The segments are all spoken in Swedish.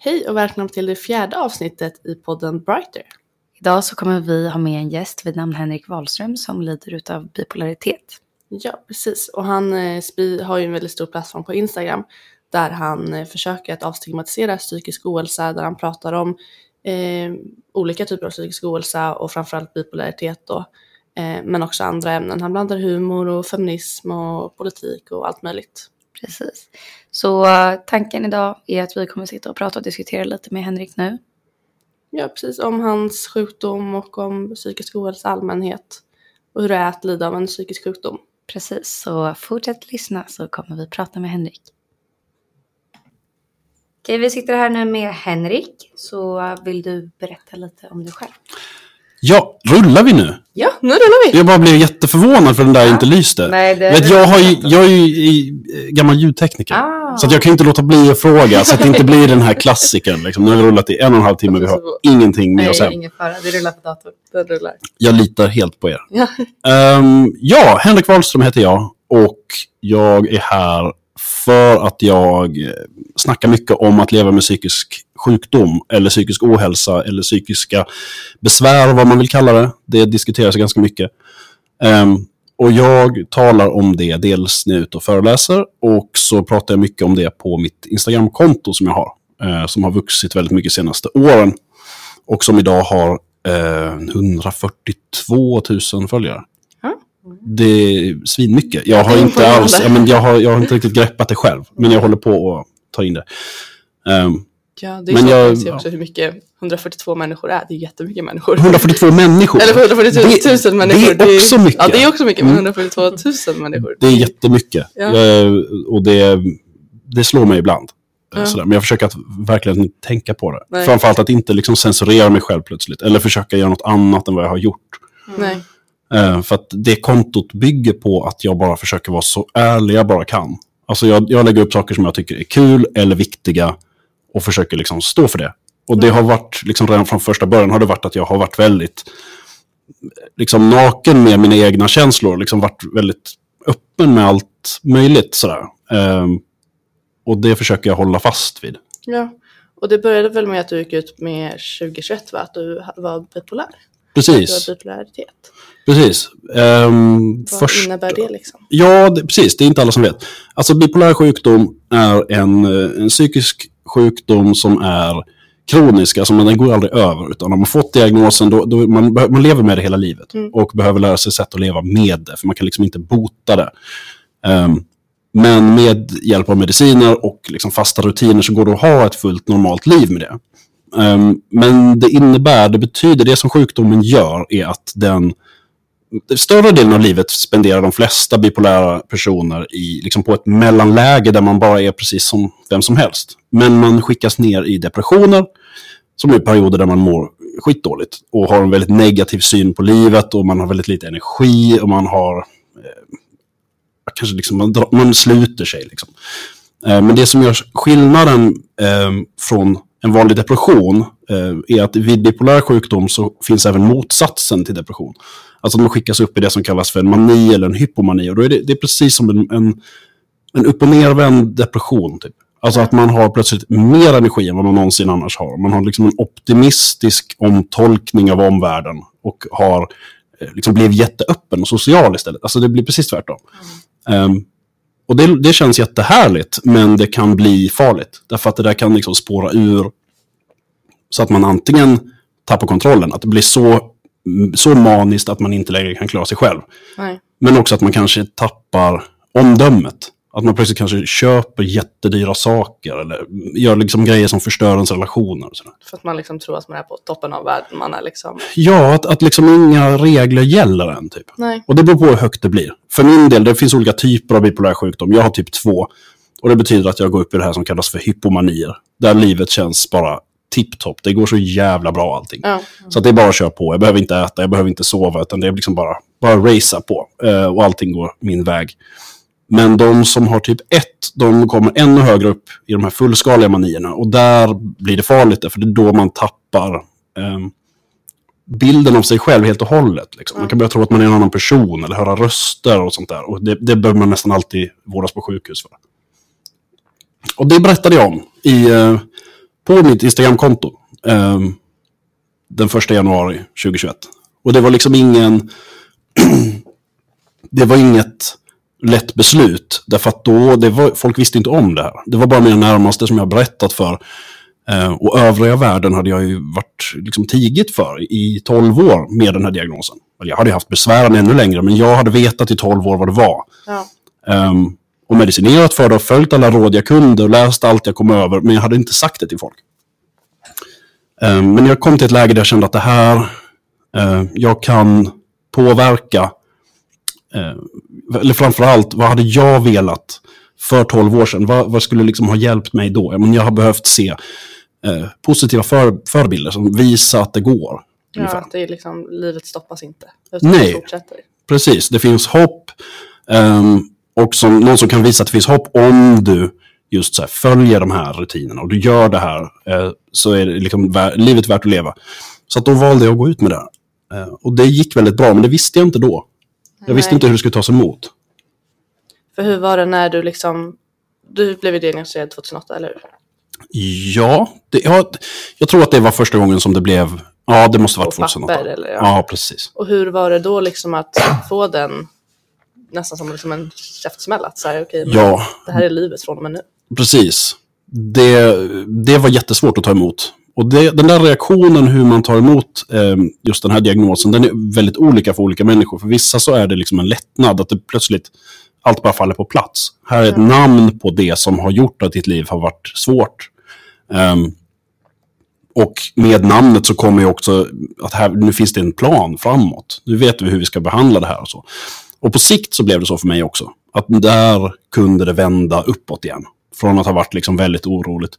Hej och välkomna till det fjärde avsnittet i podden Brighter. Idag så kommer vi ha med en gäst vid namn Henrik Wahlström som lider utav bipolaritet. Ja, precis. Och han eh, har ju en väldigt stor plattform på Instagram där han eh, försöker att avstigmatisera psykisk ohälsa, där han pratar om eh, olika typer av psykisk ohälsa och framförallt bipolaritet då, eh, men också andra ämnen. Han blandar humor och feminism och politik och allt möjligt. Precis. Så tanken idag är att vi kommer sitta och prata och diskutera lite med Henrik nu. Ja, precis. Om hans sjukdom och om psykisk ohälsa allmänhet och hur det är att lida av en psykisk sjukdom. Precis, så fortsätt lyssna så kommer vi prata med Henrik. Okej, vi sitter här nu med Henrik. Så vill du berätta lite om dig själv? Ja, rullar vi nu? Ja, nu rullar vi! Jag bara blev jätteförvånad för den där inte lyste. Nej, det- Vet, jag, har ju, jag är ju i, eh, gammal ljudtekniker. Ah. Så jag kan inte låta bli att fråga, så att det inte blir den här klassikern. Liksom. Nu har vi rullat i en och en halv timme, vi har ingenting med oss hem. ingen fara. Det rullar på datorn. Rullar. Jag litar helt på er. Ja. Ehm, ja, Henrik Wahlström heter jag och jag är här för att jag eh, snackar mycket om att leva med psykisk sjukdom eller psykisk ohälsa eller psykiska besvär, vad man vill kalla det. Det diskuteras ganska mycket. Um, och jag talar om det dels när jag är ute och föreläser och så pratar jag mycket om det på mitt Instagramkonto som jag har. uh, som har vuxit väldigt mycket de senaste åren. Och som idag har uh, 142 000 följare. Det är svinmycket. Jag har inte alls, ja, men jag har, jag har inte riktigt greppat det själv. Men jag håller på att ta in det. Ehm, Ja, det är Men så jag- att se också hur mycket 142 människor är. Det är jättemycket människor. 142 människor. Eller 142 000 Det- människor. Det är också mycket. Ja, det är också mycket, men Mm. 142 000 människor. Det är jättemycket. Ja. Jag, och det, det slår mig ibland. Ja. Sådär. Men jag försöker att verkligen tänka på det. Nej. Framförallt att inte liksom censurera mig själv plötsligt. Eller försöka göra något annat än vad jag har gjort. Nej. Eh, för att det kontot bygger på att jag bara försöker vara så ärlig jag bara kan. Alltså jag, jag lägger upp saker som jag tycker är kul eller viktiga och försöker liksom stå för det. Och det har varit, liksom redan från första början har det varit att jag har varit väldigt liksom naken med mina egna känslor. Liksom varit väldigt öppen med allt möjligt sådär. Ehm, och det försöker jag hålla fast vid. Ja. Och det började väl med att du gick ut med 2021 va? Att du var bipolär? Precis, har precis. Ehm, Vad först- innebär det liksom? Ja, det, precis. Det är inte alla som vet. Alltså bipolär sjukdom är en, eh, en psykisk sjukdom som är kronisk, alltså den går aldrig över. Utan om man fått diagnosen, då, då man, man lever med det hela livet. Mm. Och behöver lära sig sätt att leva med det, för man kan liksom inte bota det. Ehm, men med hjälp av mediciner och liksom fasta rutiner så går det att ha ett fullt normalt liv med det. Ehm, men det innebär, det betyder, det som sjukdomen gör är att den större delen av livet spenderar de flesta bipolära personer i, liksom på ett mellanläge där man bara är precis som vem som helst. Men man skickas ner i depressioner, som är perioder där man mår skitdåligt och har en väldigt negativ syn på livet och man har väldigt lite energi och man har... Eh, kanske liksom, man, drar, man sluter sig. Liksom. Eh, men det som gör skillnaden eh, från en vanlig depression eh, är att vid bipolär sjukdom så finns även motsatsen till depression. Alltså man skickas upp i det som kallas för en mani eller en hypomani. Och då är det, det är precis som en, en, en upp och nervänd depression. Typ. Alltså att man har plötsligt mer energi än vad man någonsin annars har. Man har liksom en optimistisk omtolkning av omvärlden och har eh, liksom blivit jätteöppen och social istället. Alltså det blir precis tvärtom. Ehm, och det, det känns jättehärligt, men det kan bli farligt. Därför att det där kan liksom spåra ur så att man antingen tappar kontrollen, att det blir så, så maniskt att man inte längre kan klara sig själv. Nej. Men också att man kanske tappar omdömet. Att man plötsligt kanske köper jättedyra saker eller gör liksom grejer som förstör ens relationer. För att man liksom tror att man är på toppen av världen. Man är liksom... Ja, att, att liksom inga regler gäller än. Typ. Nej. Och det beror på hur högt det blir. För min del, det finns olika typer av bipolär sjukdom. Jag har typ två. Och det betyder att jag går upp i det här som kallas för hypomanier. Där livet känns bara tipptopp. Det går så jävla bra allting. Ja. Så att det är bara att köra på. Jag behöver inte äta, jag behöver inte sova, utan det är liksom bara, bara racea på. Eh, och allting går min väg. Men de som har typ 1, de kommer ännu högre upp i de här fullskaliga manierna. Och där blir det farligt, för det är då man tappar eh, bilden av sig själv helt och hållet. Liksom. Man kan börja tro att man är en annan person eller höra röster och sånt där. Och det, det behöver man nästan alltid vårdas på sjukhus för. Och det berättade jag om i, eh, på mitt Instagramkonto eh, den första januari 2021. Och det var liksom ingen... det var inget lätt beslut. Därför att då, det var, folk visste inte om det här. Det var bara mina närmaste som jag berättat för. Eh, och övriga världen hade jag ju varit liksom tigit för i 12 år med den här diagnosen. Jag hade haft besvären ännu längre, men jag hade vetat i 12 år vad det var. Ja. Um, och medicinerat för det och följt alla råd jag kunde och läst allt jag kom över, men jag hade inte sagt det till folk. Um, men jag kom till ett läge där jag kände att det här, uh, jag kan påverka, uh, eller framförallt, vad hade jag velat för 12 år sedan? Vad, vad skulle liksom ha hjälpt mig då? Jag, men jag har behövt se uh, positiva för, förebilder som visar att det går. Ja, ungefär. att det är liksom, livet stoppas inte. Nej. fortsätter. Precis, det finns hopp. ehm, och som, någon som kan visa att det finns hopp om du just så här, följer de här rutinerna och du gör det här eh, så är det liksom vä- livet värt att leva. Så att då valde jag att gå ut med det. här. Eh, och det gick väldigt bra, men det visste jag inte då. Jag visste Nej. inte hur det skulle tas emot. För hur var det när du liksom, du blev ju diagnostiserad 2008, eller hur? Ja, det, ja, jag tror att det var första gången som det blev... Ja, det måste ha varit På 2008. papper, eller? Ja. Ja, precis. Och hur var det då liksom att få den, nästan som liksom en käftsmäll, att säga okej, men Ja, det här är livet från och med nu. Precis. Det, det var jättesvårt att ta emot. Och det, den där reaktionen hur man tar emot eh, just den här diagnosen, den är väldigt olika för olika människor. För vissa så är det liksom en lättnad, att det plötsligt allt bara faller på plats. Här är ett namn på det som har gjort att ditt liv har varit svårt. Ehm, och med namnet så kommer ju också att här, nu finns det en plan framåt. Nu vet vi hur vi ska behandla det här och så. Och på sikt så blev det så för mig också. Att där kunde det vända uppåt igen. Från att ha varit liksom väldigt oroligt.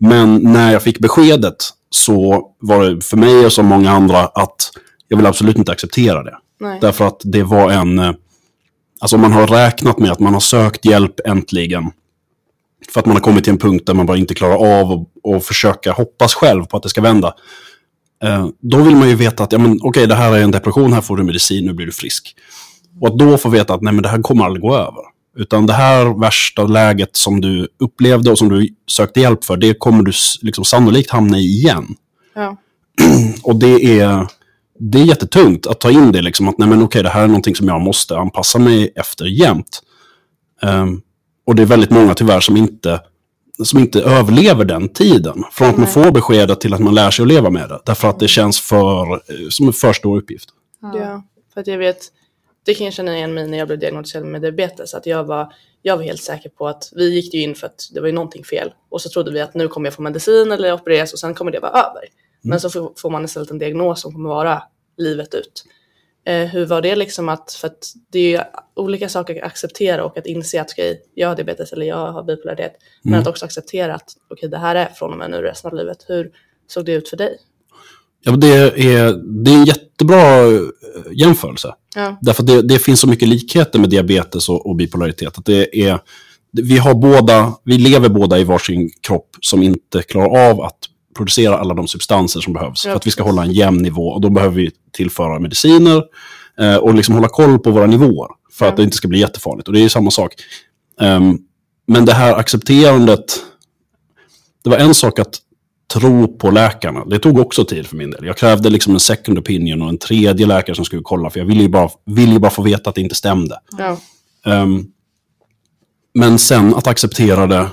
Men när jag fick beskedet så var det för mig och så många andra att jag vill absolut inte acceptera det. Nej. Därför att det var en... eh, Alltså man har räknat med att man har sökt hjälp äntligen. För att man har kommit till en punkt där man bara inte klarar av att försöka hoppas själv på att det ska vända. Eh, Då vill man ju veta att ja, men, okej, det här är en depression, här får du medicin, nu blir du frisk. Och att då få veta att nej, men det här kommer aldrig gå över. Utan det här värsta läget som du upplevde och som du sökte hjälp för, det kommer du liksom sannolikt hamna i igen. Ja. Och det är, det är jättetungt att ta in det, liksom, att nej, men okej, det här är någonting som jag måste anpassa mig efter jämt. Ehm, och det är väldigt många tyvärr som inte, som inte överlever den tiden. Från att man Nej. får beskedet till att man lär sig att leva med det. Därför att det känns för, eh, som en för stor uppgift. Ja, för att jag vet, det kan jag känna igen mig när jag blev diagnostiserad med diabetes, att jag var, jag var helt säker på att vi gick ju in för att det var ju någonting fel och så trodde vi att nu kommer jag få medicin eller opereras och sen kommer det vara över. Men så får, man istället en diagnos som kommer vara livet ut. Eh, hur var det liksom att, för att det är olika saker att acceptera och att inse att okej, jag har diabetes eller jag har bipolaritet, men att också acceptera att okej, det här är från och med nu resten av livet. Hur såg det ut för dig? Ja, det, är, det är en jättebra eh, jämförelse. Ja, Därför det, det finns så mycket likheter med diabetes och, och bipolaritet. Att det är, vi, har båda, vi lever båda i varsin kropp som inte klarar av att producera alla de substanser som behövs Ja, för att vi ska hålla en jämn nivå. Och då behöver vi tillföra mediciner eh, och liksom hålla koll på våra nivåer för att det inte ska bli jättefarligt. Och det är ju samma sak. Ehm, men det här accepterandet, det var en sak att tro på läkarna. Det tog också tid för min del. Jag krävde liksom en second opinion och en tredje läkare som skulle kolla, för jag ville ju bara, ville ju bara få veta att det inte stämde. ja, Ehm, men sen att acceptera det,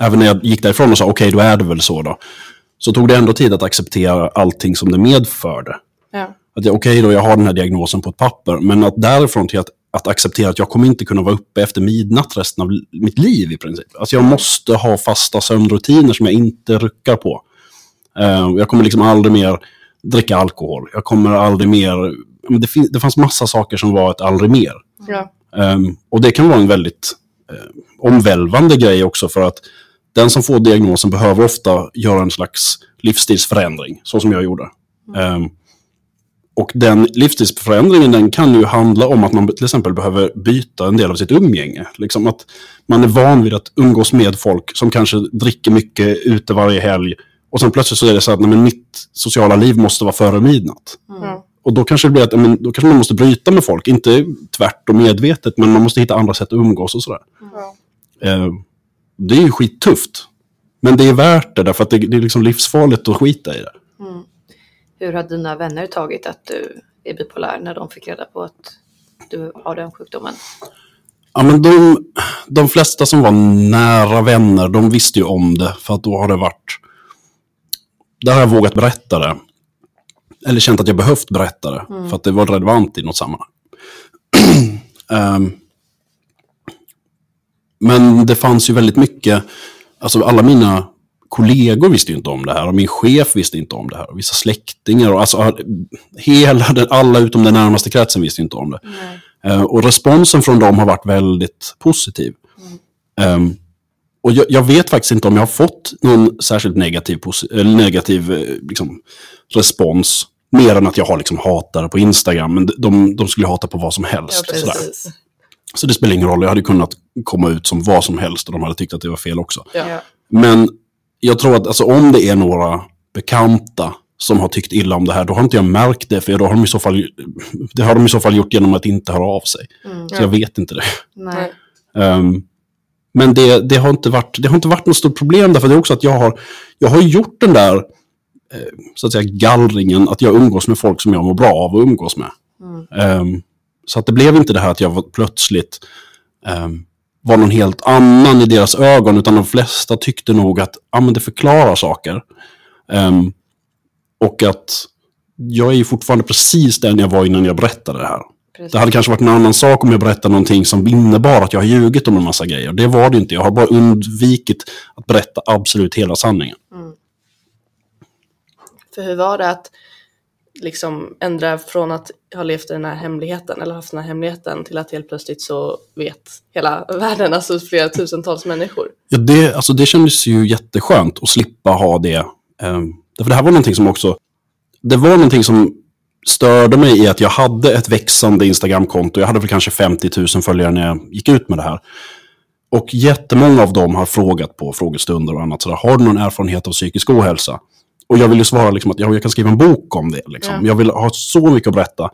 även när jag gick därifrån och sa okej, då är det väl så då. Så tog det ändå tid att acceptera allting som det medförde. ja, Att jag, okej då, jag har den här diagnosen på ett papper, men att därifrån till att, att acceptera att jag kommer inte kunna vara uppe efter midnatt resten av mitt liv i princip. Alltså jag måste ha fasta sömnrutiner som jag inte ruckar på. Eh, jag kommer liksom aldrig mer dricka alkohol. Jag kommer aldrig mer... Det, det fanns massa saker som var ett aldrig mer. ja, Ehm, och det kan vara en väldigt eh, omvälvande grej också för att den som får diagnosen behöver ofta göra en slags livsstilsförändring, så som jag gjorde. Ehm, och den livsstilsförändringen den kan ju handla om att man till exempel behöver byta en del av sitt umgänge. Liksom att man är van vid att umgås med folk som kanske dricker mycket ute varje helg. Och sen plötsligt så är det så att nej, men mitt sociala liv måste vara före midnatt. ja, Och då kanske det blir att men, då kanske man måste bryta med folk. Inte tvärt och medvetet, men man måste hitta andra sätt att umgås och sådär. ja. Eh, det är ju skittufft. Men det är värt det, därför att det, det är liksom livsfarligt att skita i det. Hur har dina vänner tagit att du är bipolär när de fick reda på att du har den sjukdomen? Ja, men de, de flesta som var nära vänner, de visste ju om det. För att då har det varit... Där har jag vågat berätta det. Eller känt att jag behövt berätta det. För att det var relevant i något sammanhang. Ehm, men det fanns ju väldigt mycket... Alltså alla mina kollegor visste ju inte om det här. Och min chef visste inte om det här. Och vissa släktingar. Och alltså, hela den, alla utom den närmaste kretsen visste inte om det. Eh, och responsen från dem har varit väldigt positiv. Ehm, och jag, jag vet faktiskt inte om jag har fått någon särskilt negativ, eller negativ eh, liksom, respons. Mer än att jag har liksom hatare på Instagram. Men de, de skulle hata på vad som helst. Ja. Så det spelar ingen roll. Jag hade kunnat komma ut som vad som helst och de hade tyckt att det var fel också. Ja. Men jag tror att alltså, om det är några bekanta som har tyckt illa om det här, då har inte jag märkt det. För då har de i så fall, det har de i så fall gjort genom att inte höra av sig. Så jag vet inte det. Nej. Men det, det, har inte varit, det har inte varit något stort problem därför det är också att jag har, jag har gjort den där eh, så att säga gallringen att jag umgås med folk som jag mår bra av att umgås med. Ehm, så att det blev inte det här att jag plötsligt ehm, var någon helt annan i deras ögon utan de flesta tyckte nog att ah, men det förklarar saker. Ehm, och att jag är ju fortfarande precis den jag var innan jag berättade det här. Precis. Det hade kanske varit en annan sak om jag berättade någonting som innebar att jag har ljugit om en massa grejer. Det var det inte. Jag har bara undvikit att berätta absolut hela sanningen. För hur var det att liksom ändra från att ha levt i den här hemligheten eller haft den här hemligheten till att helt plötsligt så vet hela världen, alltså flera tusentals människor. Ja, det, alltså det kändes ju jätteskönt att slippa ha det. Um, därför det här var någonting som också... Det var någonting som störde mig i att jag hade ett växande Instagramkonto. Jag hade väl kanske 50 000 följare när jag gick ut med det här. Och jättemånga av dem har frågat på frågestunder och annat. Så där, har du någon erfarenhet av psykisk ohälsa? Och jag vill ju svara liksom att ja, jag kan skriva en bok om det. Liksom. Ja. Jag vill ha så mycket att berätta.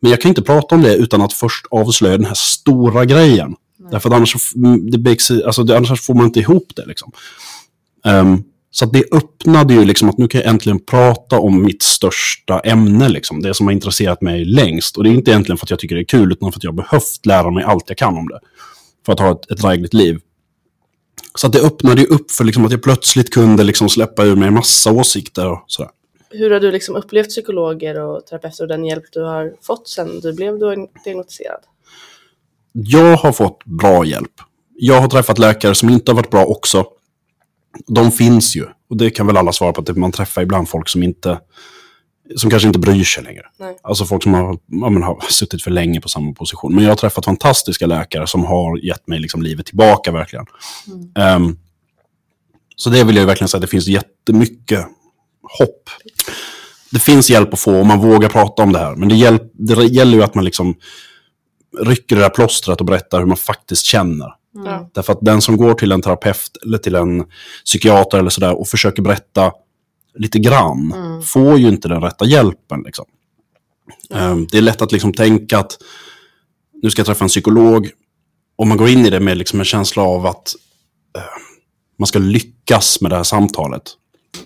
Men jag kan inte prata om det utan att först avslöja den här stora grejen. Därför att annars, mm, det alltså annars får man inte ihop det. Liksom. Ehm, så det öppnade ju liksom att nu kan jag äntligen prata om mitt största ämne. Liksom. Det som har intresserat mig längst. Och det är inte egentligen för att jag tycker det är kul utan för att jag behövt lära mig allt jag kan om det. För att ha ett, ett drägligt liv. Så att det öppnade ju upp för liksom att jag plötsligt kunde liksom släppa ur mig massa åsikter och sådär. Hur har du liksom upplevt psykologer och terapeuter och den hjälp du har fått sen du blev diagnostiserad? Jag har fått bra hjälp. Jag har träffat läkare som inte har varit bra också. De finns ju. Och det kan väl alla svara på att man träffar ibland folk som inte som kanske inte bryr sig längre. Nej. Alltså folk som har, ja, men, har suttit för länge på samma position. Men jag har träffat fantastiska läkare som har gett mig liksom livet tillbaka verkligen. Ehm, så det vill jag verkligen säga, det finns jättemycket hopp. Det finns hjälp att få om man vågar prata om det här. Men det, hjälp, det gäller ju att man liksom rycker det där plåstret och berättar hur man faktiskt känner. Ja. Därför att den som går till en terapeut eller till en psykiater eller sådär och försöker berätta lite grann får ju inte den rätta hjälpen. Liksom. Ehm, det är lätt att liksom tänka att nu ska jag träffa en psykolog. Om man går in i det med liksom en känsla av att eh, man ska lyckas med det här samtalet.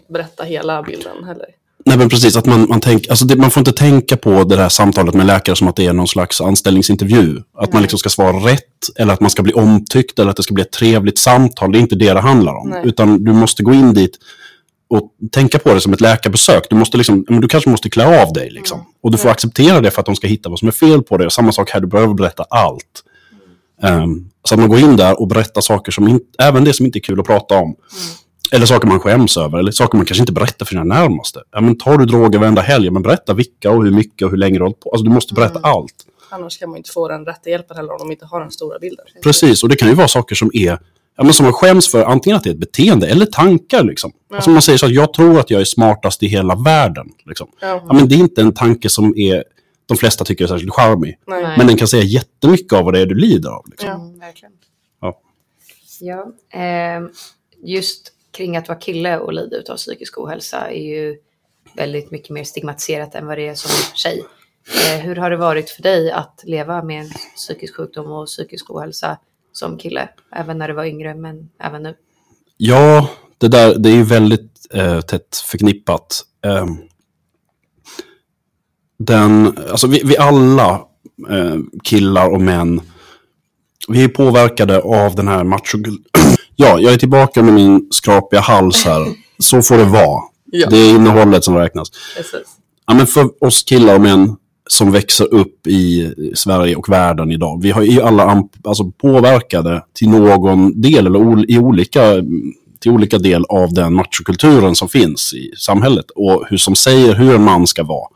Berätta hela bilden heller. Nej men precis, att man, man, tänk, alltså det, man får inte tänka på det där samtalet med läkare som att det är någon slags anställningsintervju. Att man liksom ska svara rätt, eller att man ska bli omtyckt, eller att det ska bli ett trevligt samtal. Det är inte det det handlar om. Nej. Utan du måste gå in dit och tänka på det som ett läkarbesök. Du, måste liksom, men du kanske måste klä av dig. Liksom. Och du får acceptera det för att de ska hitta vad som är fel på dig. Och samma sak här, du behöver berätta allt. Ehm, så att man går in där och berättar saker som inte, även det som inte är kul att prata om. Eller saker man skäms över, eller saker man kanske inte berättar för sina närmaste. Ja, men tar du droger varenda helg, ja, men berätta vilka och hur mycket och hur länge du hållit på. Alltså du måste berätta allt. Annars kan man inte få den rätta hjälpen heller om de inte har den stora bilden. Precis, och det kan ju vara saker som är Ja, men som man skäms för, antingen att det är ett beteende eller tankar. Liksom. Alltså man säger så att jag tror att jag är smartast i hela världen. Liksom. Ja. Ja, men det är inte en tanke som är, de flesta tycker är särskilt charmig. Nej. Men den kan säga jättemycket av vad det är du lider av. Liksom. Ja. Mm, verkligen. Ja. Ja, ehm, just kring att vara kille och lida av psykisk ohälsa är ju väldigt mycket mer stigmatiserat än vad det är som tjej. Eh, hur har det varit för dig att leva med en psykisk sjukdom och psykisk ohälsa som kille? Även när du var yngre, men även nu. Ja, det där det är ju väldigt eh, tätt förknippat. Eh, den, alltså vi, vi alla, eh, killar och män, vi är påverkade av den här macho ja, jag är tillbaka med min skrapiga hals här. Så får det vara. Ja. Det är innehållet som räknas. Precis. Ja, men för oss killar och män som växer upp i Sverige och världen idag. Vi har ju alla alltså påverkade till någon del eller i olika, till olika del av den machokulturen som finns i samhället och hur som säger hur en man ska vara.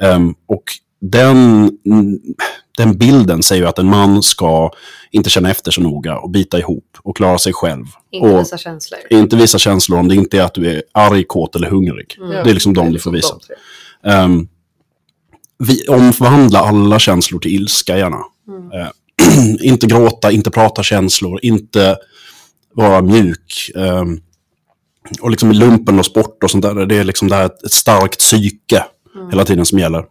Ehm, och den, den bilden säger ju att en man ska inte känna efter så noga och bita ihop och klara sig själv. Inte och visa känslor. inte visa känslor om det inte är att du är arg, kåt eller hungrig. Ja. Det är liksom de du liksom får visa. Um, vi omvandlar alla känslor till ilska gärna. Eh, inte gråta, inte prata känslor, inte vara mjuk. ehm, och liksom lumpen och sport och sånt där, det är liksom det här ett starkt psyke hela tiden som gäller.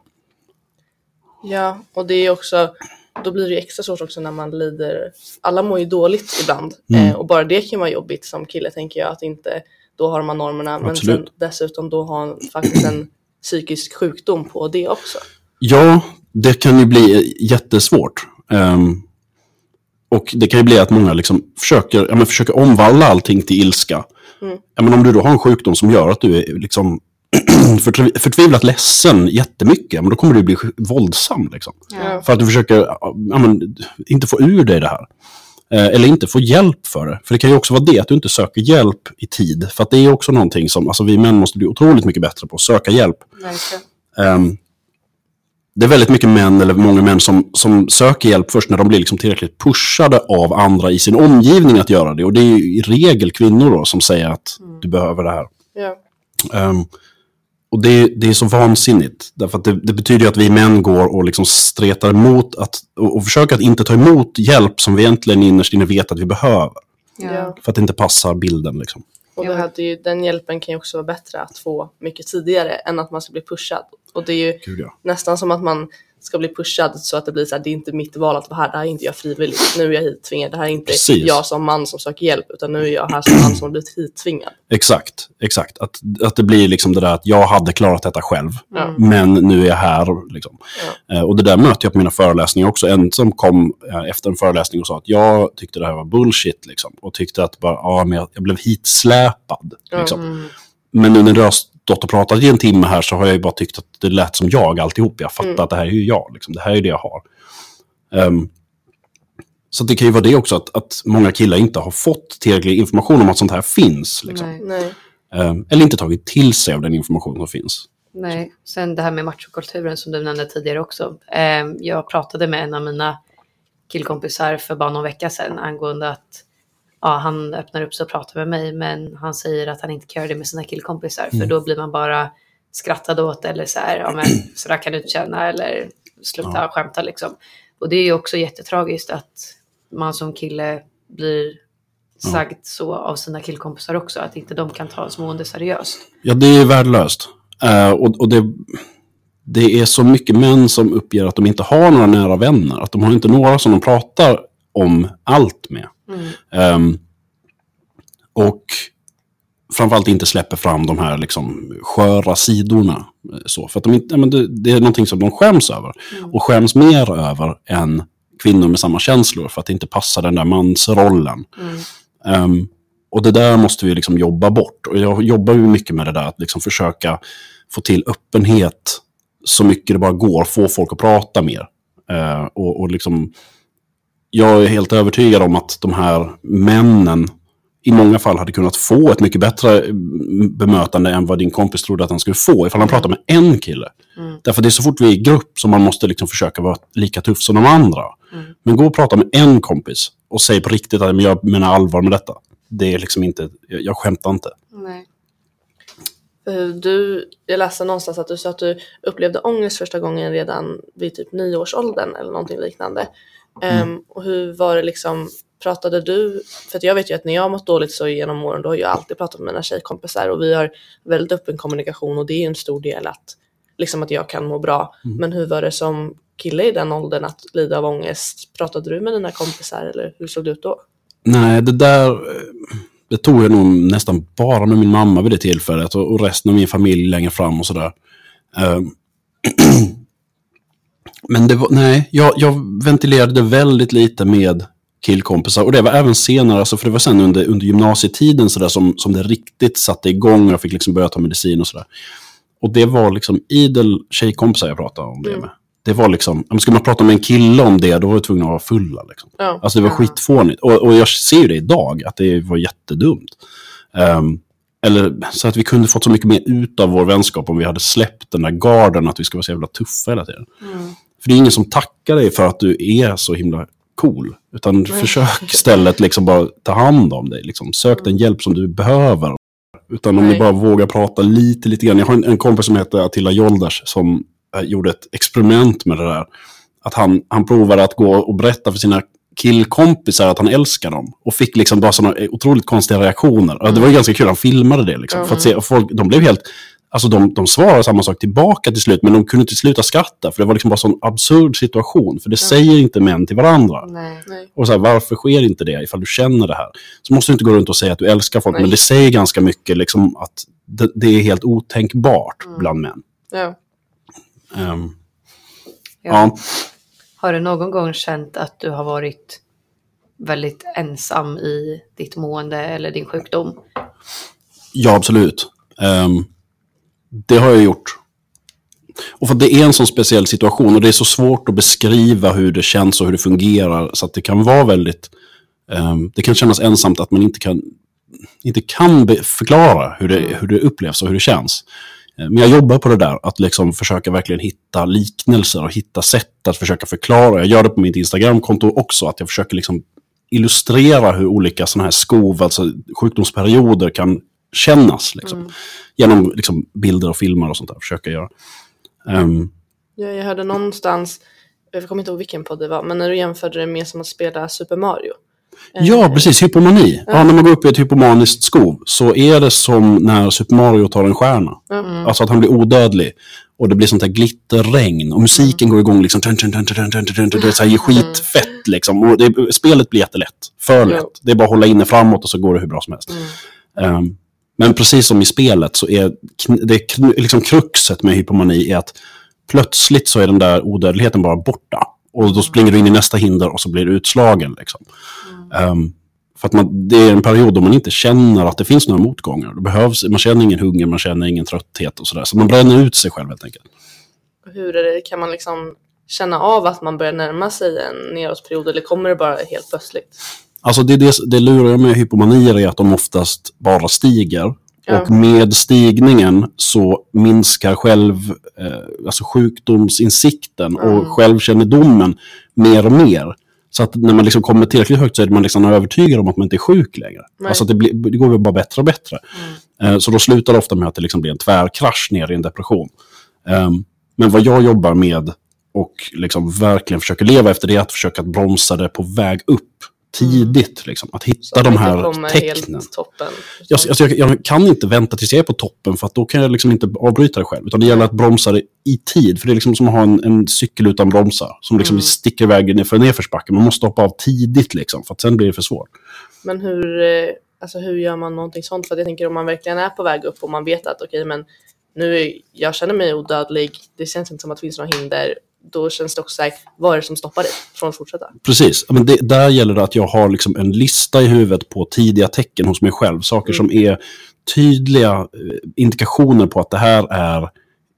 Ja, och det är också, då blir det ju extra svårt också när man lider. Alla mår ju dåligt ibland Mm. eh, och bara det kan vara jobbigt som kille tänker jag att inte då har man normerna men sen dessutom då har en, faktiskt en psykisk sjukdom på det också. Ja, det kan ju bli jättesvårt. Ehm, och det kan ju bli att många liksom försöker, ja, försöker omvandla allting till ilska. Mm. Ja, men om du då har en sjukdom som gör att du är liksom förtvivlat ledsen jättemycket, men då kommer du bli våldsam. Liksom. Ja. För att du försöker ja, men, inte få ur dig det här. Eh, eller inte få hjälp för det. För det kan ju också vara det, att du inte söker hjälp i tid. För att det är också någonting som, alltså vi män måste bli otroligt mycket bättre på, att söka hjälp. Ehm, det är väldigt mycket män, eller många män, som, som söker hjälp först när de blir liksom tillräckligt pushade av andra i sin omgivning att göra det. Och det är ju i regel kvinnor då som säger att du behöver det här. Ja. Ehm, och det, det är så vansinnigt. Därför att det, det betyder ju att vi män går och liksom stretar emot att, och, och försöker att inte ta emot hjälp som vi egentligen innerst inne vet att vi behöver. Ja. För att det inte passar bilden. Liksom. Och det hade ju, den hjälpen kan ju också vara bättre att få mycket tidigare än att man ska bli pushad. Och det är ju Gud, ja. nästan som att man ska bli pushad så att det blir så här, det är inte mitt val att vara här, det här är inte jag frivilligt, nu är jag hittvingad, det här är inte Precis. jag som man som söker hjälp, utan nu är jag här som man som har blivit hittvingad. Exakt, exakt. Att, att det blir liksom det där att jag hade klarat detta själv. Ja. Men nu är jag här. Liksom. Eh, och det där möter jag på mina föreläsningar också. En som kom eh, efter en föreläsning och sa att jag tyckte det här var bullshit. Liksom, och tyckte att bara, ja, men jag, jag blev hitsläpad. Liksom. Mm. Men nu när du har stått och pratat i en timme här så har jag ju bara tyckt att det lät som jag alltihop. Jag fattar Mm. att det här är ju jag. Liksom. Det här är det jag har. Ehm, så det kan ju vara det också att, att många killar inte har fått tillräcklig information om att sånt här finns. Liksom. Nej. Nej. Ehm, eller inte tagit till sig av den information som finns. Nej, sen det här med machokulturen som du nämnde tidigare också. Eh, jag pratade med en av mina killkompisar för bara någon vecka sedan angående att ja, han öppnar upp sig och pratar med mig men han säger att han inte kan göra det med sina killkompisar för då blir man bara skrattad åt eller så här, ja men så där kan du inte känna eller sluta skämta liksom. Och det är ju också jättetragiskt att man som kille blir sagd så av sina killkompisar också, att inte de kan ta smående seriöst. Ja, det är värdelöst. Eh, och och det, det är så mycket män som uppger att de inte har några nära vänner. Att de har inte några som de pratar om allt med. Mm. Ehm, och framförallt inte släpper fram de här liksom sköra sidorna. eh, Så, för att de inte, men det, det är någonting som de skäms över. Och skäms mer över än kvinnor med samma känslor. För att det inte passar den där mansrollen. Mm. Ehm, och det där måste vi liksom jobba bort. Och jag jobbar ju mycket med det där att liksom försöka få till öppenhet så mycket det bara går. Få folk att prata mer. Eh, och, och liksom, jag är helt övertygad om att de här männen i många fall hade kunnat få ett mycket bättre mm, bemötande än vad din kompis trodde att han skulle få ifall han pratar med en kille. Mm. Därför det är så fort vi är i grupp som man måste liksom försöka vara lika tuff som de andra. Mm. Men gå och prata med en kompis och säg på riktigt att "Men jag menar allvar med detta. Det är liksom inte, jag, skämtar inte. Nej. För Du, jag läste någonstans att du sa att du upplevde ångest första gången redan vid typ nioårsåldern eller någonting liknande. Ehm, och hur var det liksom, pratade du, för jag vet ju att när jag har mått dåligt så genom åren då har jag alltid pratat med mina tjejkompisar och vi har väldigt öppen kommunikation och det är en stor del att, liksom att jag kan må bra. Men hur var det som kille i den åldern att lida av ångest? Pratade du med dina kompisar eller hur såg det ut då? Nej, det där, det tog jag nog nästan bara med min mamma vid det tillfället och, resten av min familj längre fram och sådär. Eh, men det var, nej, jag, jag ventilerade väldigt lite med killkompisar. Och det var även senare, alltså, för det var sen under, under gymnasietiden så där, som, som det riktigt satte igång. Jag fick liksom börja ta medicin och sådär. Och det var liksom idel tjejkompisar jag pratade om det Mm. med. Det var liksom, om skulle man prata med en kille om det, då var jag tvungen att vara fulla. Liksom. Ja. Alltså det var Ja. skitfånigt. Och, och jag ser ju det idag, att det var jättedumt. Ehm, eller så att vi kunde fått så mycket mer ut av vår vänskap om vi hade släppt den där garden att vi ska vara så jävla tuffa hela tiden. Mm. För det är ingen som tackar dig för att du är så himla cool. Utan försök istället liksom bara ta hand om dig. Liksom. Sök den hjälp som du behöver. Utan om Nej. ni bara vågar prata lite, lite grann. Jag har en, en kompis som heter Attila Jolders som eh, gjorde ett experiment med det där. Att han, han provade att gå och berätta för sina killkompisar att han älskar dem. Och fick liksom bara sådana otroligt konstiga reaktioner. Och Det var ju ganska kul, han filmade det liksom. För att se, och folk, de blev helt... Alltså de, de svarade samma sak tillbaka till slut, men de kunde inte sluta skratta. För det var liksom bara en sån absurd situation. För det säger inte män till varandra. Nej. Nej. Och så här, varför sker inte det ifall du känner det här? Så måste du inte gå runt och säga att du älskar folk, Nej. men det säger ganska mycket liksom att det, det är helt otänkbart Mm. bland män. Ja. Ehm, Ja. ja. Har du någon gång känt att du har varit väldigt ensam i ditt mående eller din sjukdom? Ja, absolut. Ehm, det har jag gjort. Och för att det är en sån speciell situation och det är så svårt att beskriva hur det känns och hur det fungerar. Så att det kan vara väldigt... Um, det kan kännas ensamt att man inte kan, inte kan förklara hur det, hur det upplevs och hur det känns. Eh, men jag jobbar på det där, att liksom försöka verkligen hitta liknelser och hitta sätt att försöka förklara. Jag gör det på mitt Instagramkonto också, att jag försöker liksom illustrera hur olika sådana här skov, alltså sjukdomsperioder kan kännas. Liksom. Genom liksom, bilder och filmer och sånt där. Försöka göra. Ehm, Ja, jag hörde någonstans, jag kommer inte ihåg vilken podd det var, men när du jämförde det med som att spela Super Mario. ja, Eh, precis. Hypomani. Ja. när man går upp i ett hypomaniskt skov så är det som när Super Mario tar en stjärna. Mm. Alltså att han blir odödlig. Och det blir sånt här glitterregn. Och musiken går igång liksom. Tun, tun, tun, tun, tun, tun, tun, Det är så här skitfett liksom. Och det, spelet blir jättelätt. För lätt. Jo. Det är bara att hålla inne framåt och så går det hur bra som helst. Ehm, men precis som i spelet så är det liksom kruxet med hypomani är att plötsligt så är den där odödligheten bara borta. Och då springer du in i nästa hinder och så blir du utslagen. Liksom. Ehm, för att man, det är en period då man inte känner att det finns några motgångar. Det behövs, man känner ingen hunger, man känner ingen trötthet och sådär. Så man bränner ut sig själv helt enkelt. Hur är det, kan man liksom känna av att man börjar närma sig en nedåtperiod eller kommer det bara helt plötsligt? Alltså det, det, det luriga med hypomanier är att de oftast bara stiger. Ja. Och med stigningen så minskar själv, eh, alltså sjukdomsinsikten Mm. och självkännedomen mer och mer. Så att när man liksom kommer tillräckligt högt så är man liksom övertygad om att man inte är sjuk längre. Nej. Alltså det, blir, det går väl bara bättre och bättre. Eh, så då slutar det ofta med att det liksom blir en tvärkrasch ner i en depression. Ehm, men vad jag jobbar med och liksom verkligen försöker leva efter det är att försöka bromsa det på väg upp tidigt. Liksom. Att Så hitta att de här tecknen. toppen. Jag, alltså jag, jag kan inte vänta tills jag är på toppen för då kan jag liksom inte avbryta det själv. Utan det gäller att bromsa det i tid. För det är liksom som att ha en, en cykel utan bromsar. Som liksom Mm. sticker iväg för nedförsbacke. Man måste hoppa av tidigt liksom. För att sen blir det för svårt. Men hur, eh, alltså hur gör man någonting sånt? För att jag tänker om man verkligen är på väg upp och man vet att okej men nu jag känner mig odödlig, det känns inte som att det finns några hinder. Då känns det också såhär, vad är det som stoppar dig från att fortsätta? Precis. Men det, där gäller det att jag har liksom en lista i huvudet på tidiga tecken hos mig själv. Saker som är tydliga eh, indikationer på att det här är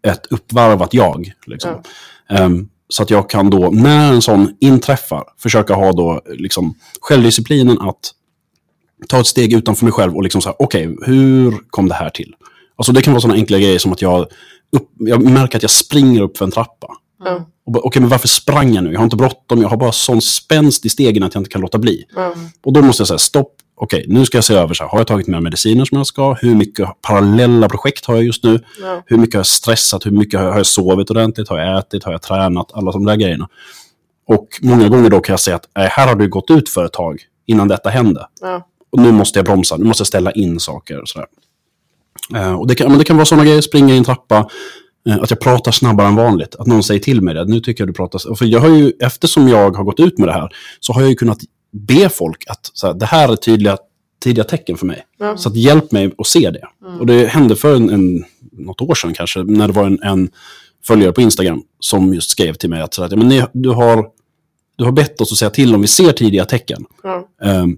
ett uppvarvat jag. Liksom. Ehm, så att jag kan då, när en sån inträffar, försöka ha då liksom självdisciplinen att ta ett steg utanför mig själv och liksom säga, okej, hur kom det här till? Alltså det kan vara sådana enkla grejer som att jag, upp, jag märker att jag springer upp för en trappa. Bara, Okej, men varför sprang jag nu? Jag har inte bråttom, jag har bara sån spänst i stegen att jag inte kan låta bli. Ja. Och då måste jag säga stopp. Okej, nu ska jag se över så här. Har jag tagit mina mediciner som jag ska? Hur mycket parallella projekt har jag just nu? Ja. Hur mycket har jag stressat? Hur mycket har jag, har jag sovit ordentligt? Har jag ätit? Har jag tränat? Alla de där grejerna. Och många gånger då kan jag säga att äh, här har du gått ut för ett tag innan detta hände. Och nu måste jag bromsa, nu måste jag ställa in saker och sådär. Eh, och det kan, men det kan vara sådana grejer, springa i en trappa, att jag pratar snabbare än vanligt. Att någon säger till mig det, nu tycker jag du pratar... s-" För jag har ju, eftersom jag har gått ut med det här, så har jag ju kunnat be folk att så här, det här är tydliga tidiga tecken för mig. Ja. Så att hjälp mig att se det. Och det hände för en, en, något år sedan kanske, när det var en, en följare på Instagram som just skrev till mig att, så att men ni, du, har, du har bett oss att säga till om vi ser tidiga tecken. Ja. Ehm,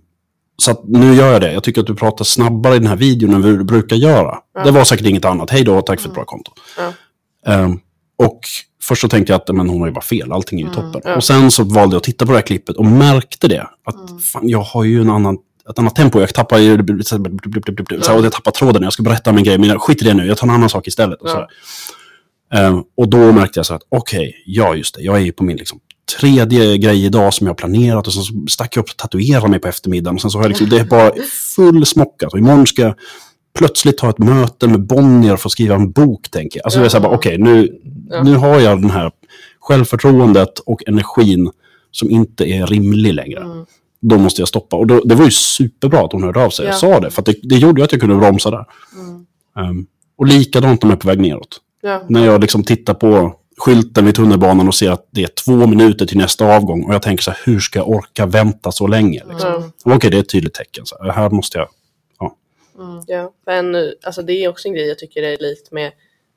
så att nu gör jag det. Jag tycker att du pratar snabbare i den här videon än vad du brukar göra. Det var säkert inget annat. Hej då, tack för ett bra konto. Ehm, och först så tänkte jag att men hon har ju bara fel, allting är ju toppen. ja. Och sen så valde jag att titta på det här klippet och märkte det. Att fan, jag har ju en annan, ett annat tempo. Jag tappar ju... Så här, och jag tappar tråden. Jag ska berätta om en grej, men jag skit i det nu. Jag tar en annan sak istället. Och, så Ja. Ehm, och då märkte jag så att okej, ja just det. Jag är ju på min liksom, tredje grej idag som jag har planerat. Och sen så stack jag upp och tatuerade mig på eftermiddagen. Och sen så har jag liksom, det är bara full smockat. Och imorgon ska jag plötsligt ha ett möte med Bonnier för att skriva en bok, tänker jag. Alltså det är så här, bara, okej, nu, Ja. nu har jag den här självförtroendet och energin som inte är rimlig längre. Mm. Då måste jag stoppa. Och då, det var ju superbra att hon hörde av sig Ja. sa det. För det, det gjorde att jag kunde bromsa där. Mm. Um, och likadant om jag är på väg neråt. Ja. När jag liksom tittar på skylten vid tunnelbanan och ser att det är två minuter till nästa avgång. Och jag tänker så här, hur ska jag orka vänta så länge? Liksom. Ja. Okej, det är ett tydligt tecken. Så här, här måste jag... Ja, men alltså det är också en grej jag tycker är likt med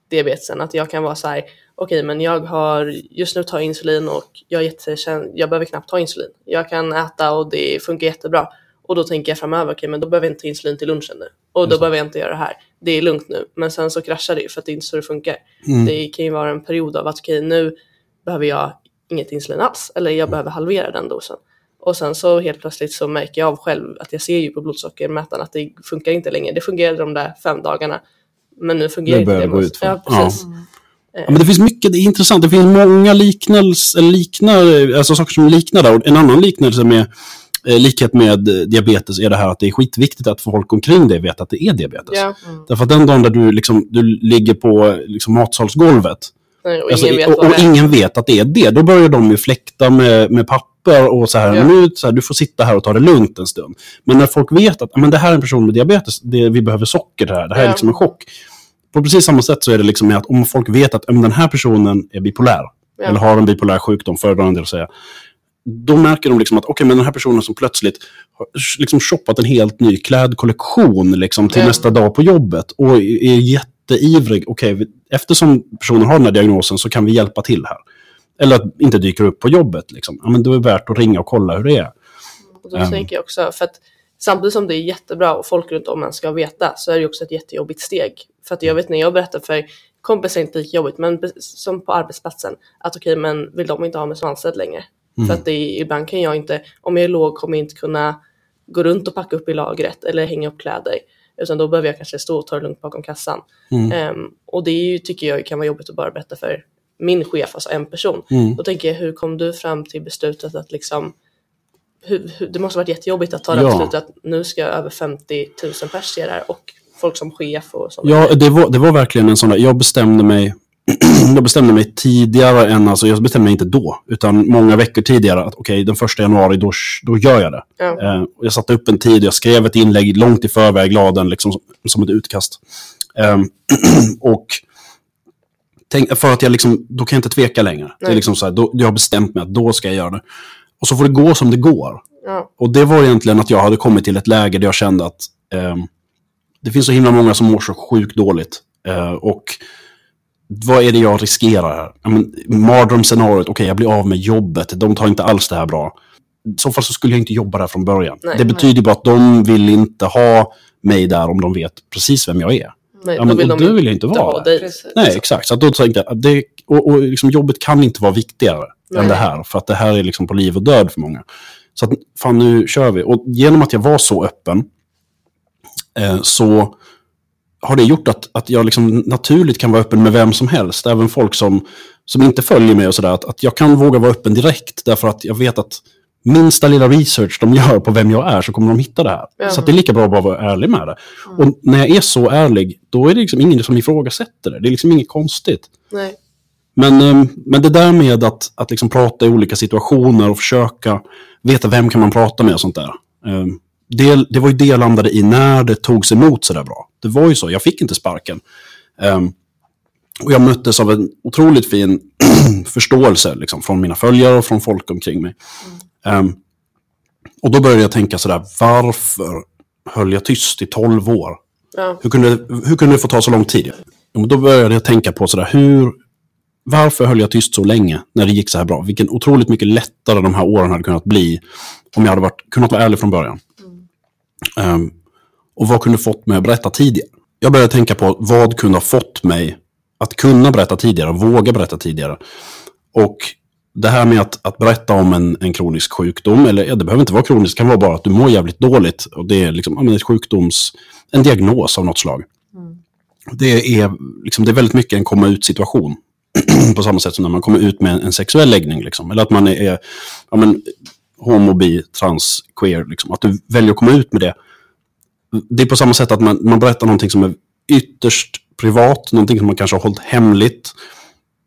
diabetesen, att jag kan vara så här, okej men jag har just nu tar jag insulin och jag, är jättekän- jag behöver knappt ta insulin. Jag kan äta och det funkar jättebra. Och då tänker jag framöver, okej men då behöver jag inte ta insulin till lunchen nu. Och då behöver jag inte göra det här. Det är lugnt nu. Men sen så kraschar det ju för att det är inte så det funkar. Mm. Det kan ju vara en period av att okej nu behöver jag inget insulin alls. Eller jag behöver halvera den dosen. Och sen så helt plötsligt så märker jag av själv att jag ser ju på blodsockermätaren att det funkar inte längre. Det fungerade de där fem dagarna. Men nu fungerar Nu inte det. gå utför. Ja, precis. Ja, men det finns mycket, det är intressant. Det finns många liknelser, liknar, alltså saker som liknar där. Och en annan liknelse med eh, likhet med eh, diabetes är det här att det är skitviktigt att folk omkring dig vet att det är diabetes. Ja, Därför att den dagen där du, liksom, du ligger på liksom, matsalsgolvet nej, och alltså, ingen vet och, och ingen vet att det är det, då börjar de ju fläkta med, med papper och så här, Ja. nu, så här, du får sitta här och ta det lugnt en stund. Men när folk vet att men det här är en person med diabetes, det, vi behöver socker det här, det här är Ja. liksom en chock. På precis samma sätt så är det liksom med att om folk vet att om den här personen är bipolär, Ja. eller har en bipolär sjukdom, föredrar en del att säga, då märker de liksom att okej, men den här personen som plötsligt har liksom shoppat en helt ny klädkollektion liksom, till nästa dag på jobbet och är jätteivrig. Okej, vi- eftersom personen har den här diagnosen så kan vi hjälpa till här. Eller att inte dyker upp på jobbet. Liksom. Ja, men då är det värt att ringa och kolla hur det är. Och då Ehm. tänker jag också, för att samtidigt som det är jättebra och folk runt om en ska veta så är det också ett jättejobbigt steg. För att jag vet när jag berättar för kompisar inte lika jobbigt, men som på arbetsplatsen, att okej, men vill de inte ha mig som anställd längre? För att det är, ibland kan jag inte, om jag är låg kommer jag inte kunna gå runt och packa upp i lagret eller hänga upp kläder. Utan då behöver jag kanske stå och ta det lugnt bakom kassan. Mm. Ehm, och det ju, tycker jag kan vara jobbigt att bara berätta för min chef, alltså en person. Mm. Då tänker jag, hur kom du fram till beslutet att liksom hur, hur, det måste ha varit jättejobbigt att ta det Ja. beslutet att nu ska över 50 000 pers se det här och folk som chef och sånt. Ja, det var, det var verkligen en sån där, jag bestämde mig jag bestämde mig tidigare än, alltså jag bestämde mig inte då, utan många veckor tidigare att okej, den första januari, då, då gör jag det. Ja. Eh, jag satte upp en tid, jag skrev ett inlägg långt i förväg, la den liksom som, som ett utkast. Ehm, och tänk, för att jag liksom, då kan jag inte tveka längre. Det är Nej. liksom så här, då, jag har bestämt mig att då ska jag göra det. Och så får det gå som det går. Ja. Och det var egentligen att jag hade kommit till ett läge där jag kände att ehm, det finns så himla många som mår så sjukt dåligt. Eh, och vad är det jag riskerar här? Ja, men, mardrömsscenariot, okej jag blir av med jobbet, de tar inte alls det här bra. I så fall så skulle jag inte jobba där från början. Nej. det betyder bara att de vill inte ha mig där om de vet precis vem jag är. Nej, Ja, men, vill och då vill jag inte vara där. dig. Nej, exakt. Så att då tänkte jag det, och, och liksom jobbet kan inte vara viktigare Nej. än det här. För att det här är liksom på liv och död för många. Så att fan nu kör vi. Och genom att jag var så öppen eh, så har det gjort att, att jag liksom naturligt kan vara öppen med vem som helst. Även folk som, som inte följer mig och sådär. Att, att jag kan våga vara öppen direkt. Därför att jag vet att minsta lilla research de gör på vem jag är så kommer de hitta det här. Ja. Så det är lika bra att bara vara ärlig med det. Och när jag är så ärlig, då är det liksom ingen som ifrågasätter det. Det är liksom inget konstigt. Nej. Men, eh, men det där med att, att liksom prata i olika situationer och försöka veta vem kan man prata med och sånt där. eh, Det, det var ju det jag landade i när det togs emot så där bra. Det var ju så, jag fick inte sparken. Eh, Och jag möttes av en otroligt fin förståelse liksom, från mina följare och från folk omkring mig. Eh, Och då började jag tänka sådär, varför höll jag tyst i 12 år? Ja. Hur kunde, hur kunde det få ta så lång tid? Jo, Då började jag tänka på sådär, hur, varför höll jag tyst så länge när det gick så här bra? Vilken otroligt mycket lättare de här åren hade kunnat bli om jag hade varit, kunnat vara ärlig från början. Ehm, och vad kunde fått mig att berätta tidigare? Jag började tänka på vad kunde ha fått mig att kunna berätta tidigare, våga berätta tidigare. Och det här med att, att berätta om en, en kronisk sjukdom, eller ja, det behöver inte vara kroniskt, det kan vara bara att du mår jävligt dåligt. Och det är liksom, ja, ett sjukdoms, en diagnos av något slag. Det, är, liksom, det är väldigt mycket en komma ut-situation. på samma sätt som när man kommer ut med en, en sexuell läggning. Liksom. Eller att man är, är ja, men, homo, bi, trans, queer. Liksom. Att du väljer att komma ut med det. Det är på samma sätt att man, man berättar någonting som är ytterst privat, någonting som man kanske har hållit hemligt,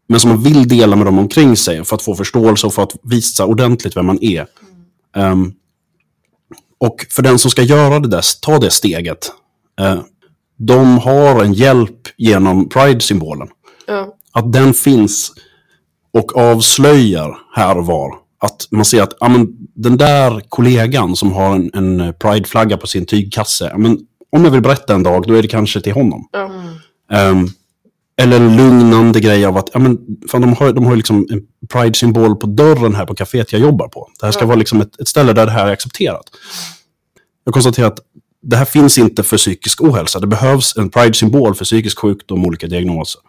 men som man vill dela med dem omkring sig för att få förståelse och för att visa ordentligt vem man är. Ehm, och för den som ska göra det där, ta det steget, eh, de har en hjälp genom Pride-symbolen. Ja. Att den finns och avslöjar här och var. Att man ser att ja, men, den där kollegan som har en, en Pride-flagga på sin tygkasse, ja, men, om jag vill berätta en dag, då är det kanske till honom. Ja. Ehm, eller en lugnande grej av att ja, men, fan, de har, de har liksom en Pride-symbol på dörren här på kaféet jag jobbar på. Det här ska Ja. vara liksom ett, ett ställe där det här är accepterat. Jag konstaterar att det här finns inte för psykisk ohälsa. Det behövs en Pride-symbol för psykisk sjukdom och olika diagnoser.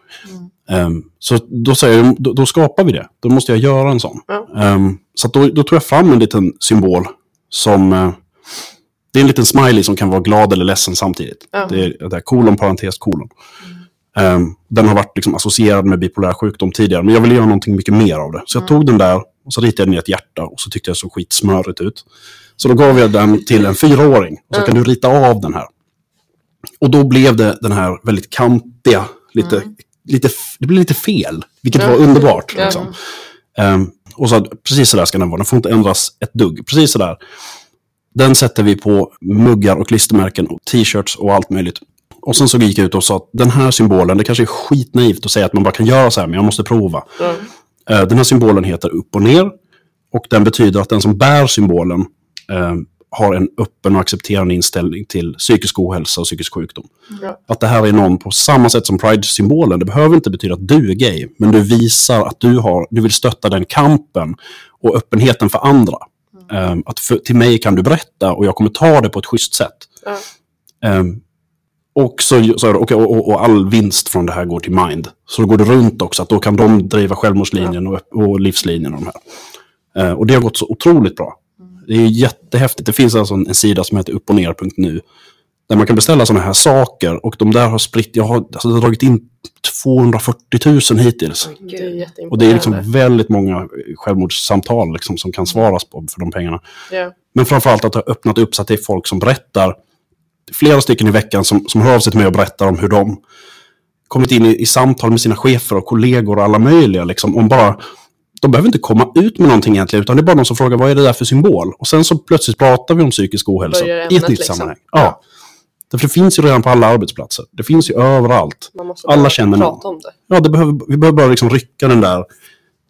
Ehm, så då säger jag, då, då skapar vi det. Då måste jag göra en sån. Ja. Ehm, så då, då tog jag fram en liten symbol som... eh, det är en liten smiley som kan vara glad eller ledsen samtidigt. Det är det här kolon, parentes, kolon. Ehm, den har varit liksom associerad med bipolär sjukdom tidigare, men jag ville göra någonting mycket mer av det. Så jag tog den där och så ritade jag ner ett hjärta och så tyckte jag det såg skitsmörigt ut. Så då gav jag den till en fyraåring och så kan du rita av den här. Och då blev det den här väldigt kantiga, lite, lite, det blev lite fel, vilket Ja. var underbart. Liksom. Ehm, och så precis så där ska den vara, den får inte ändras ett dugg. Precis så där. Den sätter vi på muggar och klistermärken och t-shirts och allt möjligt. Och sen så gick jag ut och sa att den här symbolen, det kanske är skitnaivt att säga att man bara kan göra så här, men jag måste prova. Ja. Eh, Den här symbolen heter upp och ner. Och den betyder att den som bär symbolen eh, har en öppen och accepterande inställning till psykisk ohälsa och psykisk sjukdom. Ja. Att det här är någon på samma sätt som Pride-symbolen. Det behöver inte betyda att du är gay, men du visar att du, har, du vill stötta den kampen och öppenheten för andra. Eh, att för, till mig kan du berätta och jag kommer ta det på ett schysst sätt. Ja. Ehm, och, så, så, och, och, och all vinst från det här går till Mind. Så då går det runt också, att då kan de driva självmordslinjen och, och livslinjen och de här. Eh, och det har gått så otroligt bra. Det är jättehäftigt. Det finns alltså en, en sida som heter uppochner.nu där man kan beställa sådana här saker och de där har spritt, jag har, alltså, har dragit in 240 000 hittills. Det. Och det är liksom väldigt många självmordssamtal liksom, som kan svaras på för de pengarna. Ja. Men framförallt att det har öppnat upp så att det är folk som berättar, flera stycken i veckan som, som hör av sig till mig och berättar om hur de kommit in i, i samtal med sina chefer och kollegor och alla möjliga. Liksom, om bara, de behöver inte komma ut med någonting egentligen, utan det är bara någon som frågar vad är det där för symbol? Och sen så plötsligt pratar vi om psykisk ohälsa i ett nytt liksom. sammanhang. Ja. Ja. Därför det finns ju redan på alla arbetsplatser. Det finns ju överallt. Man måste Alla känner någon. om det. Ja, det behöver, vi behöver bara liksom rycka den där,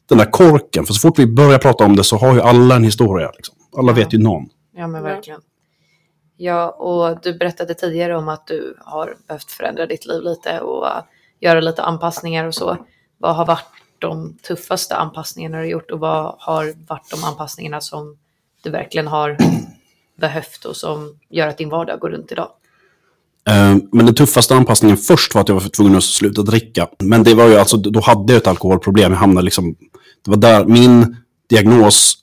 den där korken. För så fort vi börjar prata om det så har ju alla en historia. Liksom. Alla vet ju någon. Ja, men Ja. verkligen. Ja, och du berättade tidigare om att du har behövt förändra ditt liv lite och göra lite anpassningar och så. Vad har varit de tuffaste anpassningarna du har gjort och vad har varit de anpassningarna som du verkligen har behövt och som gör att din vardag går runt idag? Eh, men den tuffaste anpassningen först var att jag var tvungen att sluta dricka. Men det var ju alltså, då hade jag ett alkoholproblem. Jag hamnade liksom, det var där min diagnos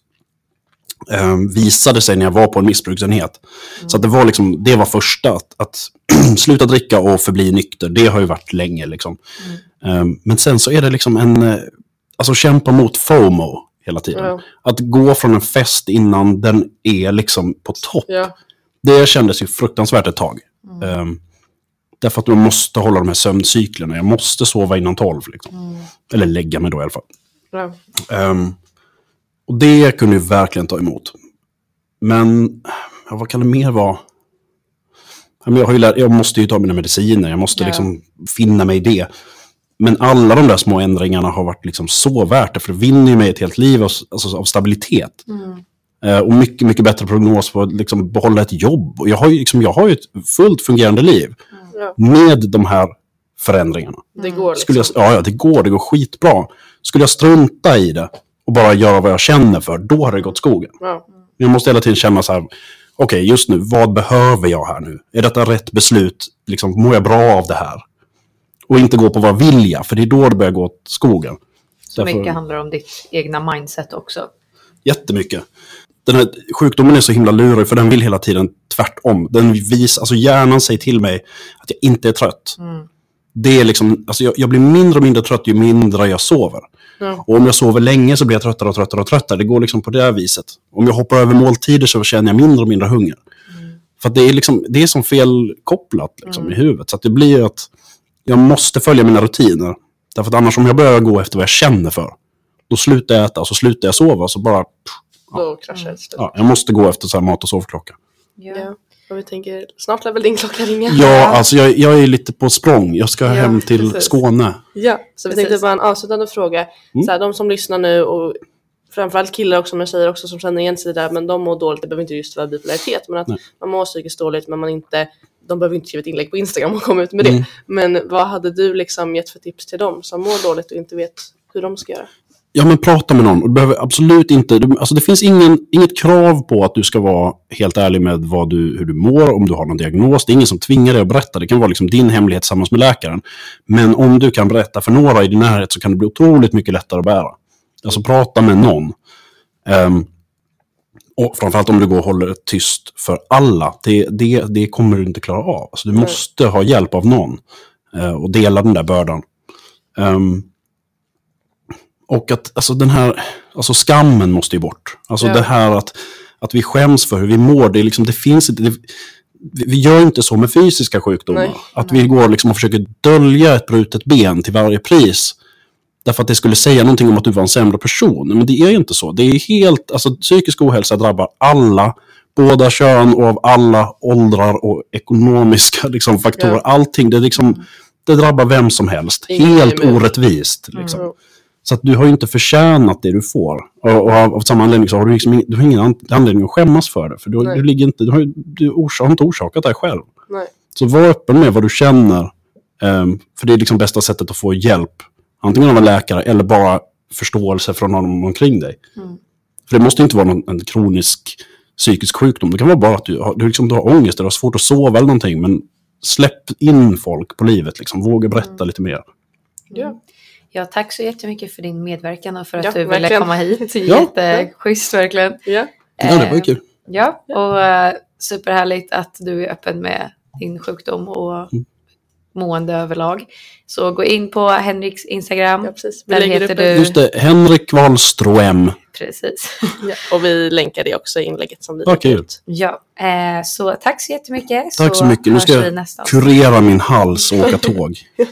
eh, visade sig när jag var på en missbruksenhet. Så att det var liksom, det var första, att, att sluta dricka och förbli nykter. Det har ju varit länge liksom. Eh, men sen så är det liksom en, eh, alltså kämpa mot FOMO hela tiden. Ja. Att gå från en fest innan den är liksom på topp. Ja. Det kändes ju fruktansvärt ett tag. Ehm, därför att man måste hålla de här sömncyklerna. Jag måste sova innan tolv. Liksom. Eller lägga mig då i alla fall. Ja. Och det kunde ju verkligen ta emot. Men ja, vad kan det mer vara? Jag, lärt, jag måste ju ta mina mediciner. Jag måste Ja. liksom finna mig i det. Men alla de där små ändringarna har varit liksom så värt det. För det vinner ju mig ett helt liv av, alltså, av stabilitet. Eh, och mycket, mycket bättre prognos på att liksom behålla ett jobb. Och jag har ju, liksom, jag har ju ett fullt fungerande liv Ja, med de här förändringarna. det går liksom. Skulle jag, ja, ja, det går. Det går skitbra. Skulle jag strunta i det och bara göra vad jag känner för, då har det gått skogen. Ja. Jag måste hela tiden känna så här, okej, just nu, vad behöver jag här nu? Är detta rätt beslut? Liksom, mår jag bra av det här? Och inte gå på vad vill jag, för det är då det börjar gå åt skogen. Så Därför- mycket handlar om ditt egna mindset också. Jättemycket. Den här sjukdomen är så himla lurig, för den vill hela tiden tvärtom. Den visar, alltså hjärnan säger till mig att jag inte är trött. Mm. Det är liksom, alltså jag, jag blir mindre och mindre trött ju mindre jag sover. Ja. Och om jag sover länge så blir jag tröttare och tröttare och tröttare. Det går liksom på det här viset. Om jag hoppar över måltider så känner jag mindre och mindre hunger. För att det är, liksom, det är som felkopplat liksom, i huvudet. Så att det blir ju att jag måste följa mina rutiner. Därför att annars om jag börjar gå efter vad jag känner för, då slutar jag äta och så slutar jag sova. Så bara, Då kraschar det till slut. ja, jag måste gå efter så här mat och sovklocka. Ja. Ja. Och vi tänker, snart lär väl din klocka ringa? Ja, alltså jag, jag är lite på språng. Jag ska Ja, hem till precis. Skåne. Ja, så vi Precis. tänkte bara en avslutande fråga. Mm. Så här, de som lyssnar nu och framförallt killar också men tjejer också som känner igen sig där men de mår dåligt. Det behöver inte just vara bipolaritet men att Nej. man mår psykiskt dåligt men man inte de behöver inte skriva ett inlägg på Instagram och komma ut med det. Mm. Men vad hade du liksom gett för tips till dem som mår dåligt och inte vet hur de ska göra? Ja, men prata med någon. Och Du behöver absolut inte... Du, alltså det finns ingen, inget krav på att du ska vara helt ärlig med vad du, hur du mår, om du har någon diagnos. Det är ingen som tvingar dig att berätta. Det kan vara liksom din hemlighet tillsammans med läkaren. Men om du kan berätta för några i din närhet så kan det bli otroligt mycket lättare att bära. Alltså prata med någon. Ehm, och framförallt om du går och håller det tyst för alla. Det, det, det kommer du inte klara av. Alltså du måste ha hjälp av någon. eh, och dela den där bördan. Ehm, och att alltså den här, alltså skammen måste ju bort. Alltså Ja. det här att, att vi skäms för hur vi mår, det, är liksom, det finns inte, det, vi gör inte så med fysiska sjukdomar. Nej. Att vi går liksom och försöker dölja ett brutet ben till varje pris. Därför att det skulle säga någonting om att du var en sämre person. Men det är ju inte så. Det är helt, alltså psykisk ohälsa drabbar alla, båda kön och av alla åldrar och ekonomiska liksom, faktorer. Ja. Allting, det, liksom, det drabbar vem som helst. Ingen helt orättvist. Liksom. Mm. Så att du har ju inte förtjänat det du får. Och, och av, av samma anledning så har du, liksom, du har ingen an- anledning att skämmas för det. För du, du, ligger inte, du, har, du orsak, har inte orsakat det själv. Nej. Så var öppen med vad du känner. ehm, för det är liksom bästa sättet att få hjälp. Antingen av en läkare eller bara förståelse från någon omkring dig. Mm. För det måste inte vara någon, en kronisk psykisk sjukdom. Det kan vara bara att du har, du liksom, du har ångest eller har svårt att sova eller någonting. Men släpp in folk på livet. Liksom. Våga berätta lite mer. Ja. Ja, tack så jättemycket för din medverkan och för att Ja, du ville verkligen. komma hit. Ja. Jätteschysst verkligen. Ja. Ja, det var ju Eh, kul. Ja, och uh, superhärligt att du är öppen med din sjukdom och Mm. mående överlag. Så gå in på Henriks Instagram. ja, precis. Vi Där heter du- Just det, Henrik Wahlström. Precis. Ja. Och vi länkar det också i inlägget som vi kul. ut. Ja, eh, så tack så jättemycket. Tack så mycket. Nu ska vi jag kurera min hals och åka tåg.